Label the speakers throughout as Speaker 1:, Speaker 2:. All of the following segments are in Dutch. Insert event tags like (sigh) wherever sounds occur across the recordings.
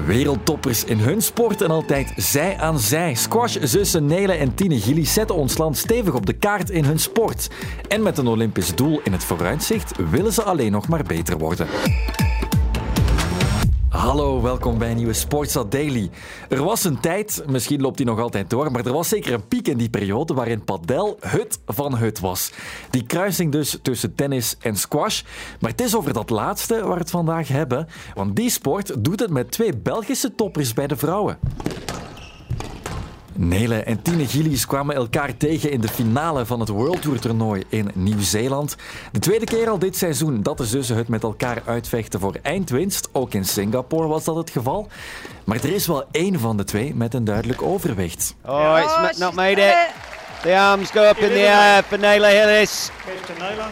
Speaker 1: Wereldtoppers in hun sport en altijd zij aan zij. Squash-zussen Nele en Tine Gilly zetten ons land stevig op de kaart in hun sport. En met een Olympisch doel in het vooruitzicht willen ze alleen nog maar beter worden. Hallo, welkom bij een nieuwe Sportstad Daily. Er was een tijd, misschien loopt die nog altijd door, maar er was zeker een piek in die periode waarin padel hut van hut was. Die kruising dus tussen tennis en squash. Maar het is over dat laatste waar we het vandaag hebben, want die sport doet het met twee Belgische toppers bij de vrouwen. Nele en Tine Gillies kwamen elkaar tegen in de finale van het World Tour toernooi in Nieuw-Zeeland. De tweede keer al dit seizoen dat de zussen het met elkaar uitvechten voor eindwinst. Ook in Singapore was dat het geval. Maar er is wel één van de twee met een duidelijk overwicht.
Speaker 2: Oh, it's not made it. The arms go up in the air for Nayla Hillis.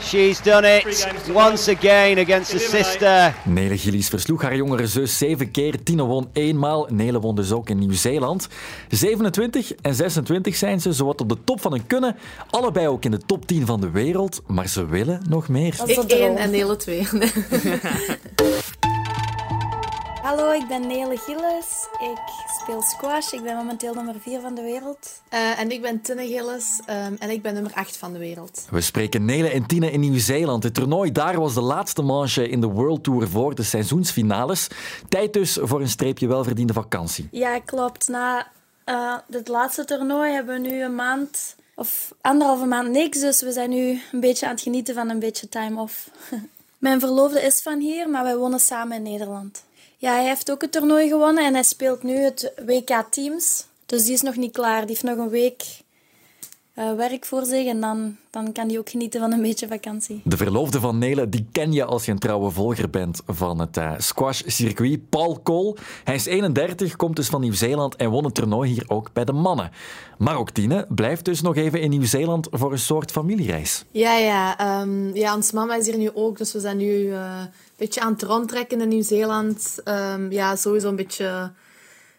Speaker 2: She's done it once again against her sister.
Speaker 1: Nele Gillies versloeg haar jongere zus zeven keer. Tine won eenmaal. Nele won dus ook in Nieuw-Zeeland. 27 en 26 zijn ze, zowat op de top van hun kunnen. Allebei ook in de top 10 van de wereld. Maar ze willen nog meer.
Speaker 3: Ik één en Nele twee. (laughs) (laughs)
Speaker 4: Hallo, ik ben Nele Gilles. Ik speel squash. Ik ben momenteel nummer 4 van de wereld.
Speaker 3: Uh, en ik ben Tinne Gilles um, en ik ben nummer 8 van de wereld.
Speaker 1: We spreken Nele en Tine in Nieuw-Zeeland. Het toernooi daar was de laatste manche in de World Tour voor de seizoensfinales. Tijd dus voor een streepje welverdiende vakantie.
Speaker 4: Ja, klopt. Na uh, dit laatste toernooi hebben we nu een maand of anderhalve maand niks. Dus we zijn nu een beetje aan het genieten van een beetje time off. (laughs) Mijn verloofde is van hier, maar wij wonen samen in Nederland. Ja, hij heeft ook het toernooi gewonnen en hij speelt nu het WK Teams. Dus die is nog niet klaar. Die heeft nog een week uh, werk voor zich en dan, dan kan hij ook genieten van een beetje vakantie.
Speaker 1: De verloofde van Nele, die ken je als je een trouwe volger bent van het uh, squash-circuit. Paul Cole. Hij is 31, komt dus van Nieuw-Zeeland en won het toernooi hier ook bij de mannen. Maar ook Tine blijft dus nog even in Nieuw-Zeeland voor een soort familiereis.
Speaker 3: Ja, ja. Um, ja, ons mama is hier nu ook, dus we zijn nu uh, een beetje aan het rondtrekken in Nieuw-Zeeland. Um, ja, sowieso een beetje...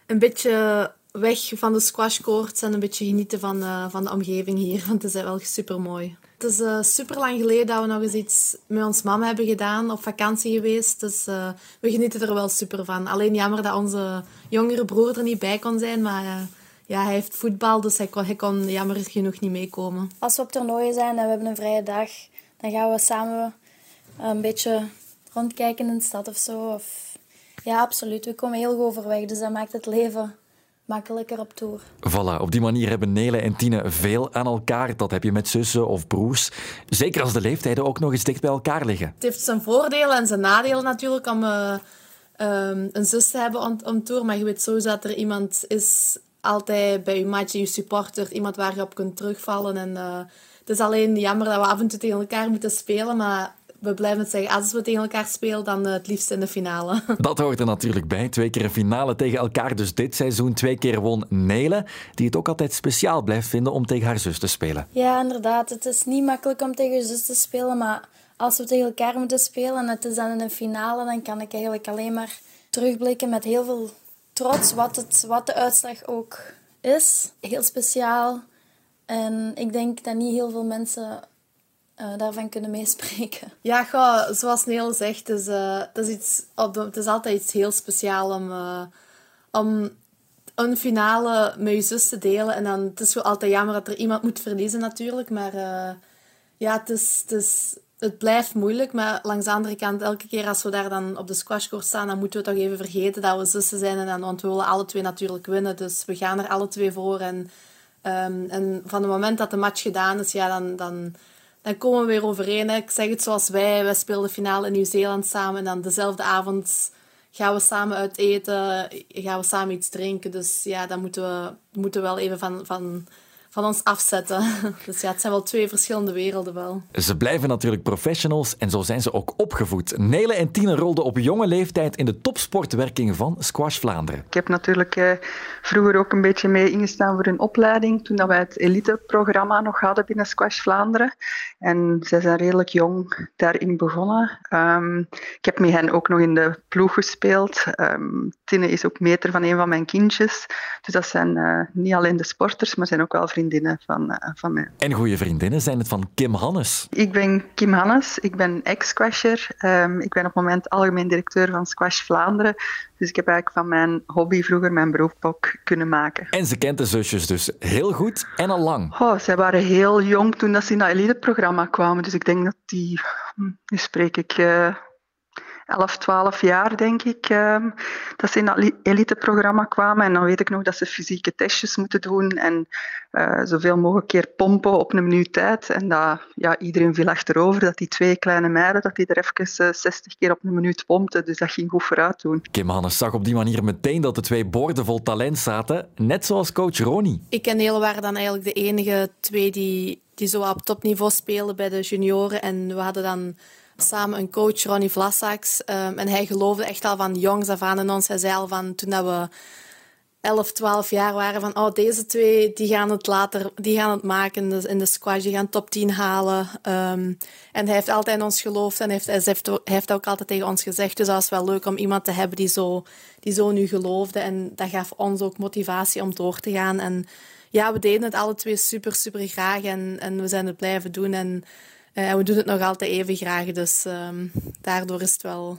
Speaker 3: Een beetje weg van de squashcourts en een beetje genieten van, uh, van de omgeving hier. Want het is wel super mooi. Het is uh, super lang geleden dat we nog eens iets met ons mama hebben gedaan, op vakantie geweest. Dus uh, we genieten er wel super van. Alleen jammer dat onze jongere broer er niet bij kon zijn, maar ja, hij heeft voetbal, dus hij kon, hij kon jammer genoeg niet meekomen.
Speaker 4: Als we op toernooien zijn en we hebben een vrije dag, dan gaan we samen een beetje rondkijken in de stad of zo. Of... Ja, absoluut. We komen heel goed overweg, dus dat maakt het leven makkelijker op tour.
Speaker 1: Voilà, op die manier hebben Nele en Tine veel aan elkaar. Dat heb je met zussen of broers. Zeker als de leeftijden ook nog eens dicht bij elkaar liggen.
Speaker 3: Het heeft zijn voordelen en zijn nadelen natuurlijk om uh, um, een zus te hebben om, om tour. Maar je weet sowieso dat er iemand is altijd bij je maatje, je supporter. Iemand waar je op kunt terugvallen. En, uh, het is alleen jammer dat we af en toe tegen elkaar moeten spelen. Maar we blijven het zeggen, als we tegen elkaar spelen, dan het liefst in de finale. (laughs)
Speaker 1: Dat hoort er natuurlijk bij. Twee keer een finale tegen elkaar, dus dit seizoen. Twee keer won Nele, die het ook altijd speciaal blijft vinden om tegen haar zus te spelen.
Speaker 4: Ja, inderdaad. Het is niet makkelijk om tegen je zus te spelen, maar als we tegen elkaar moeten spelen en het is dan in een finale, dan kan ik eigenlijk alleen maar terugblikken met heel veel trots wat, het, wat de uitslag ook is. Heel speciaal. En ik denk dat niet heel veel mensen uh, daarvan kunnen meespreken. (laughs)
Speaker 3: Ja, ga, zoals Neel zegt, uh, het, is iets, het is altijd iets heel speciaals om, uh, om een finale met je zus te delen. En dan, het is wel altijd jammer dat er iemand moet verliezen natuurlijk, maar ja, het, is, het, het blijft moeilijk. Maar langs de andere kant, elke keer als we daar dan op de squashcourt staan, dan moeten we toch even vergeten dat we zussen zijn. En dan, want we willen alle twee natuurlijk winnen, dus we gaan er alle twee voor. En, um, en van het moment dat de match gedaan is, ja, dan... dan dan komen we weer overeen. Ik zeg het zoals wij. Wij speelden de finale in Nieuw-Zeeland samen. En dan dezelfde avond gaan we samen uit eten. Gaan we samen iets drinken. Dus ja, dan moeten we, moeten we wel even van, van van ons afzetten. (laughs) Dus ja, het zijn wel twee verschillende werelden wel.
Speaker 1: Ze blijven natuurlijk professionals en zo zijn ze ook opgevoed. Nele en Tine rolden op jonge leeftijd in de topsportwerking van Squash Vlaanderen.
Speaker 5: Ik heb natuurlijk eh, vroeger ook een beetje mee ingestaan voor een opleiding toen dat wij het eliteprogramma nog hadden binnen Squash Vlaanderen. En zij zijn redelijk jong daarin begonnen. Um, ik heb met hen ook nog in de ploeg gespeeld. Um, Tine is ook meter van een van mijn kindjes. Dus dat zijn uh, niet alleen de sporters, maar zijn ook wel vrienden vriendinnen van, van mij.
Speaker 1: En goede vriendinnen zijn het van Kim Hannes.
Speaker 5: Ik ben Kim Hannes, ik ben ex-squasher. Ehm, ik ben op het moment algemeen directeur van Squash Vlaanderen. Dus ik heb eigenlijk van mijn hobby vroeger mijn beroep ook kunnen maken.
Speaker 1: En ze kent de zusjes dus heel goed en al lang.
Speaker 5: Oh, zij waren heel jong toen dat ze in dat elite-programma kwamen. Dus ik denk dat die, hm, nu spreek ik... Uh, 11, 12 jaar, denk ik, ehm, dat ze in dat eliteprogramma kwamen. En dan weet ik nog dat ze fysieke testjes moeten doen en uh, zoveel mogelijk keer pompen op een minuut tijd. En dat, ja, iedereen viel achterover dat die twee kleine meiden dat die er even 60 eh, keer op een minuut pompten. Dus dat ging goed vooruit doen.
Speaker 1: Kim Hannes zag op die manier meteen dat de twee borden vol talent zaten, net zoals coach Ronnie.
Speaker 3: Ik en Nele waren dan eigenlijk de enige twee die, die zo op topniveau spelen bij de junioren. En we hadden dan samen een coach, Ronnie Vlassax. Um, en hij geloofde echt al van jongs af aan in ons. Hij zei al van toen dat we 11, 12 jaar waren van oh, deze twee die gaan het later die gaan het maken in de, in de squash, die gaan top 10 halen. Um, en hij heeft altijd in ons geloofd en heeft, hij, heeft, hij heeft ook altijd tegen ons gezegd. Dus dat was wel leuk om iemand te hebben die zo, die zo nu geloofde. En dat gaf ons ook motivatie om door te gaan. En ja, we deden het alle twee super, super graag en, en we zijn het blijven doen. En uh, we doen het nog altijd even graag, dus um, daardoor is het wel,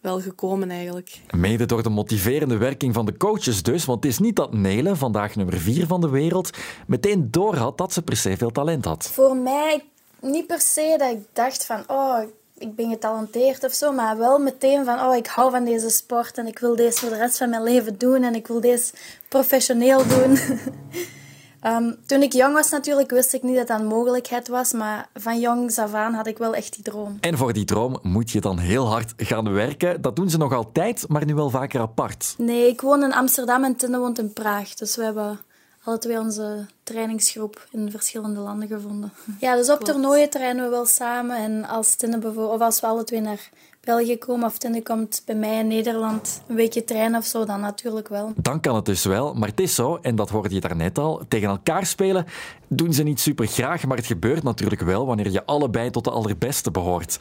Speaker 3: wel gekomen eigenlijk.
Speaker 1: Mede door de motiverende werking van de coaches dus, want het is niet dat Nele, vandaag nummer 4 van de wereld, meteen doorhad dat ze per se veel talent had.
Speaker 4: Voor mij niet per se dat ik dacht van, oh, ik ben getalenteerd of zo, maar wel meteen van, oh, ik hou van deze sport en ik wil deze voor de rest van mijn leven doen en ik wil deze professioneel doen. (laughs) Um, toen ik jong was natuurlijk, wist ik niet dat dat een mogelijkheid was, maar van jongs af aan had ik wel echt die droom.
Speaker 1: En voor die droom moet je dan heel hard gaan werken. Dat doen ze nog altijd, maar nu wel vaker apart.
Speaker 4: Nee, ik woon in Amsterdam en Tinde woont in Praag. Dus we hebben alle twee onze trainingsgroep in verschillende landen gevonden. (laughs) Ja, dus op toernooien trainen we wel samen. En als Tinde bijvoorbeeld, of als we alle twee naar België komen of Tinde komt bij mij in Nederland een weekje trainen of zo, dan natuurlijk wel.
Speaker 1: Dan kan het dus wel, maar het is zo, en dat hoorde je daarnet al, tegen elkaar spelen doen ze niet super graag, maar het gebeurt natuurlijk wel wanneer je allebei tot de allerbeste behoort.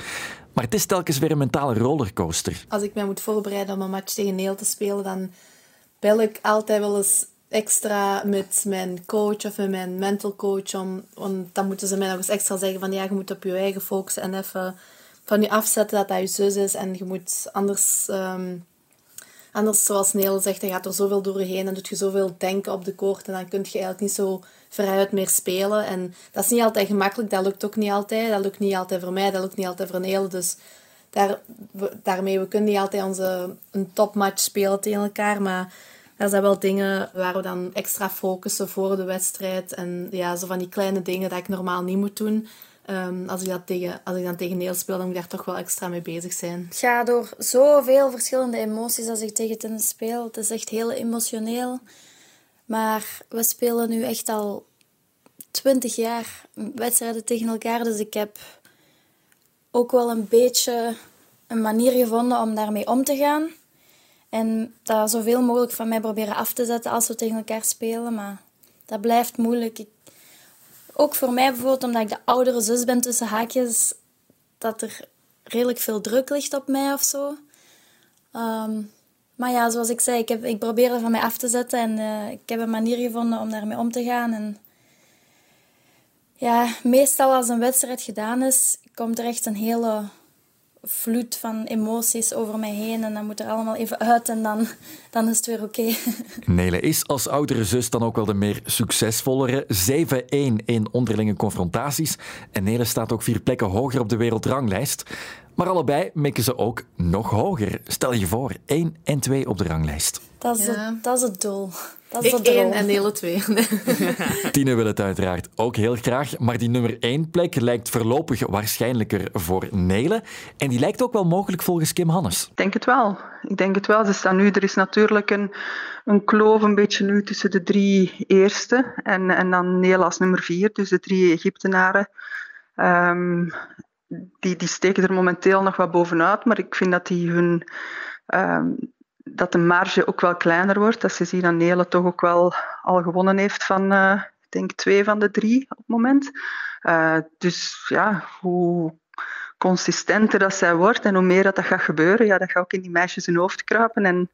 Speaker 1: Maar het is telkens weer een mentale rollercoaster.
Speaker 3: Als ik mij moet voorbereiden om een match tegen Neel te spelen, dan bel ik altijd wel eens extra met mijn coach of met mijn mental coach. Om, want dan moeten ze mij nog eens extra zeggen van ja, je moet op je eigen focussen en even van je afzetten dat dat je zus is. En je moet anders, um, anders zoals Neel zegt, dan gaat er zoveel door je heen en doet je zoveel denken op de koord. En dan kun je eigenlijk niet zo vrijuit meer spelen. En dat is niet altijd gemakkelijk, dat lukt ook niet altijd. Dat lukt niet altijd voor mij, dat lukt niet altijd voor Neel. Dus daar, daarmee, we kunnen niet altijd onze, een topmatch spelen tegen elkaar, maar er zijn wel dingen waar we dan extra focussen voor de wedstrijd. En ja, zo van die kleine dingen dat ik normaal niet moet doen. Um, als, ik dat tegen, als ik dan tegen Neel speel, dan moet ik daar toch wel extra mee bezig zijn.
Speaker 4: Ik ga door zoveel verschillende emoties als ik tegen tennis speel. Het is echt heel emotioneel. Maar we spelen nu echt al twintig jaar wedstrijden tegen elkaar. Dus ik heb ook wel een beetje een manier gevonden om daarmee om te gaan. En dat zoveel mogelijk van mij proberen af te zetten als we tegen elkaar spelen. Maar dat blijft moeilijk. Ik, ook voor mij bijvoorbeeld, omdat ik de oudere zus ben tussen haakjes, dat er redelijk veel druk ligt op mij of zo. Ehm, maar ja, zoals ik zei, ik, heb, ik probeer het van mij af te zetten en uh, ik heb een manier gevonden om daarmee om te gaan. En ja, meestal als een wedstrijd gedaan is, komt er echt een hele vloed van emoties over mij heen en dan moet er allemaal even uit en dan, dan is het weer oké. Okay. (laughs)
Speaker 1: Nele is als oudere zus dan ook wel de meer succesvollere. 7-1 in onderlinge confrontaties. En Nele staat ook vier plekken hoger op de wereldranglijst. Maar allebei mikken ze ook nog hoger. Stel je voor, 1 en 2 op de ranglijst.
Speaker 4: Dat is, het, dat is het doel. Dat is
Speaker 3: ik één en hele twee. (laughs)
Speaker 1: Tine wil het uiteraard ook heel graag, maar die nummer één plek lijkt voorlopig waarschijnlijker voor Nele. En die lijkt ook wel mogelijk volgens Kim Hannes.
Speaker 5: Ik denk het wel. Ik denk het wel. Ze staan nu, er is natuurlijk een, een kloof een beetje nu tussen de drie eerste en, en dan Nele als nummer vier, dus de drie Egyptenaren. Um, die, die steken er momenteel nog wat bovenuit, maar ik vind dat die hun... Um, dat de marge ook wel kleiner wordt. Dat ze zien dat Nele toch ook wel al gewonnen heeft van, uh, ik denk, twee van de drie op het moment. Uh, dus ja, hoe consistenter dat zij wordt en hoe meer dat, dat gaat gebeuren, ja, dat gaat ook in die meisjes hun hoofd kruipen. En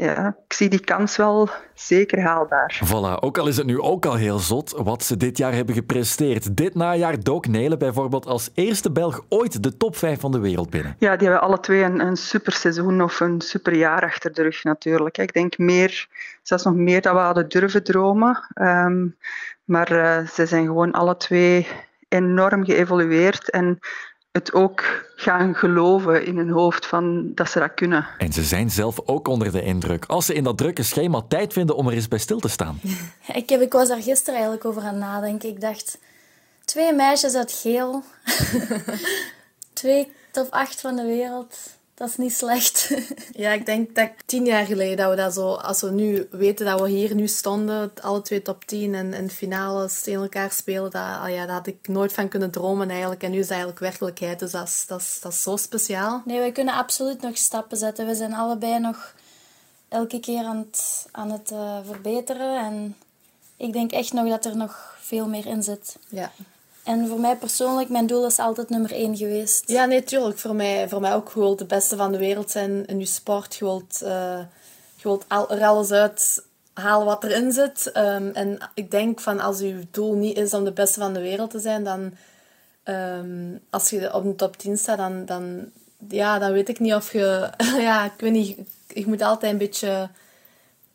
Speaker 5: ja, ik zie die kans wel zeker haalbaar.
Speaker 1: Voilà, ook al is het nu ook al heel zot wat ze dit jaar hebben gepresteerd. Dit najaar dook Nelen bijvoorbeeld als eerste Belg ooit de top 5 van de wereld binnen.
Speaker 5: Ja, die hebben alle twee een, een super seizoen of een super jaar achter de rug natuurlijk. Ik denk meer, zelfs nog meer dan we hadden durven dromen. Ehm, maar uh, ze zijn gewoon alle twee enorm geëvolueerd en het ook gaan geloven in hun hoofd van dat ze dat kunnen.
Speaker 1: En ze zijn zelf ook onder de indruk. Als ze in dat drukke schema tijd vinden om er eens bij stil te staan. (laughs)
Speaker 4: Ik, heb, ik was daar gisteren eigenlijk over aan nadenken. Ik dacht, twee meisjes uit geel. (laughs) twee top acht van de wereld. Dat is niet slecht. (laughs)
Speaker 3: ja, ik denk dat tien jaar geleden dat we dat zo, als we nu weten dat we hier nu stonden, alle twee top 10 en, en finales tegen elkaar spelen, dat, ah ja, dat had ik nooit van kunnen dromen eigenlijk. En nu is het eigenlijk werkelijkheid, dus dat is, dat is, dat is zo speciaal.
Speaker 4: Nee, we kunnen absoluut nog stappen zetten. We zijn allebei nog elke keer aan het, aan het uh, verbeteren. En ik denk echt nog dat er nog veel meer in zit.
Speaker 3: Ja.
Speaker 4: En voor mij persoonlijk, mijn doel is altijd nummer één geweest.
Speaker 3: Ja, nee, tuurlijk. Voor mij, voor mij ook. gewoon de beste van de wereld zijn in je sport. Je wilt, wilt al, er alles uit halen wat erin zit. Um, en ik denk van als je doel niet is om de beste van de wereld te zijn, dan um, als je op de top 10 staat, dan, dan, ja, dan weet ik niet of je... (laughs) ja, ik weet niet. Je moet altijd een beetje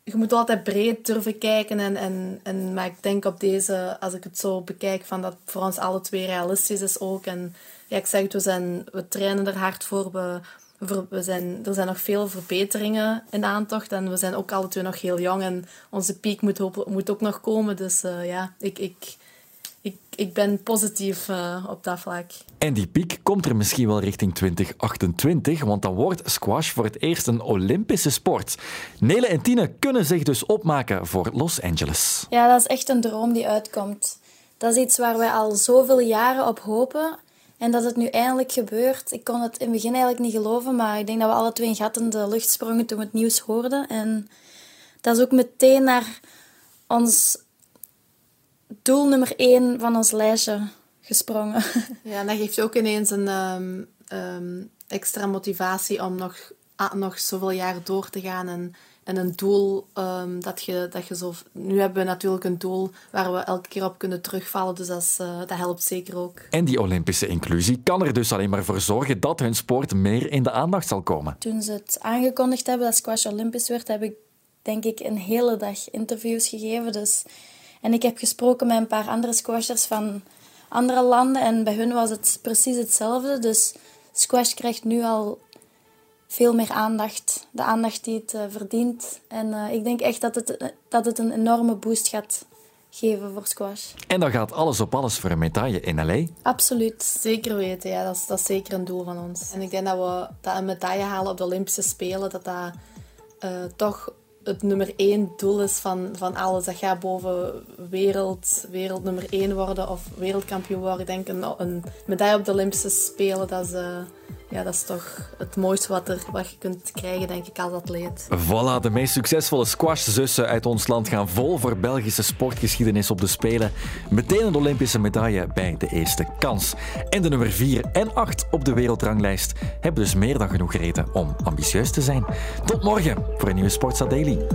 Speaker 3: je moet altijd breed durven kijken. En, en, en, maar ik denk op deze, als ik het zo bekijk, van dat voor ons alle twee realistisch is ook. En ja, ik zeg het, we, zijn, we trainen er hard voor. We, we zijn, er zijn nog veel verbeteringen in aantocht. En we zijn ook alle twee nog heel jong. En onze piek moet, moet ook nog komen. Dus uh, ja, ik, ik, ik, ik ben positief uh, op dat vlak.
Speaker 1: En die piek komt er misschien wel richting 2028, want dan wordt squash voor het eerst een Olympische sport. Nele en Tine kunnen zich dus opmaken voor Los Angeles.
Speaker 4: Ja, dat is echt een droom die uitkomt. Dat is iets waar wij al zoveel jaren op hopen. En dat het nu eindelijk gebeurt. Ik kon het in het begin eigenlijk niet geloven, maar ik denk dat we alle twee een gat in de lucht sprongen toen we het nieuws hoorden. En dat is ook meteen naar ons doel nummer één van ons lijstje gesprongen. (laughs)
Speaker 3: Ja, en dat geeft je ook ineens een um, um, extra motivatie om nog, ah, nog zoveel jaar door te gaan. En, en een doel um, dat, je, dat je zo... Nu hebben we natuurlijk een doel waar we elke keer op kunnen terugvallen. Dus dat, uh, dat helpt zeker ook.
Speaker 1: En die Olympische inclusie kan er dus alleen maar voor zorgen dat hun sport meer in de aandacht zal komen.
Speaker 4: Toen ze het aangekondigd hebben dat squash Olympisch werd, heb ik denk ik een hele dag interviews gegeven. Dus en ik heb gesproken met een paar andere squashers van andere landen en bij hun was het precies hetzelfde. Dus squash krijgt nu al veel meer aandacht. De aandacht die het uh, verdient. En uh, ik denk echt dat het, dat het een enorme boost gaat geven voor squash.
Speaker 1: En dan gaat alles op alles voor een medaille in LA?
Speaker 4: Absoluut.
Speaker 3: Zeker weten, ja. Dat is, dat is zeker een doel van ons. En ik denk dat we dat een medaille halen op de Olympische Spelen, dat dat uh, toch het nummer één doel is van, van alles. Dat gaat boven wereld, wereld nummer één worden of wereldkampioen worden. Denk een, medaille op de Olympische Spelen, dat is, uh, ja, dat is toch het mooiste wat, er, wat je kunt krijgen, denk ik, als atleet.
Speaker 1: Voilà, de meest succesvolle squashzussen uit ons land gaan vol voor Belgische sportgeschiedenis op de Spelen. Meteen een Olympische medaille bij de eerste kans. En de nummer 4 en 8 op de wereldranglijst hebben dus meer dan genoeg reden om ambitieus te zijn. Tot morgen voor een nieuwe Sportsa Daily.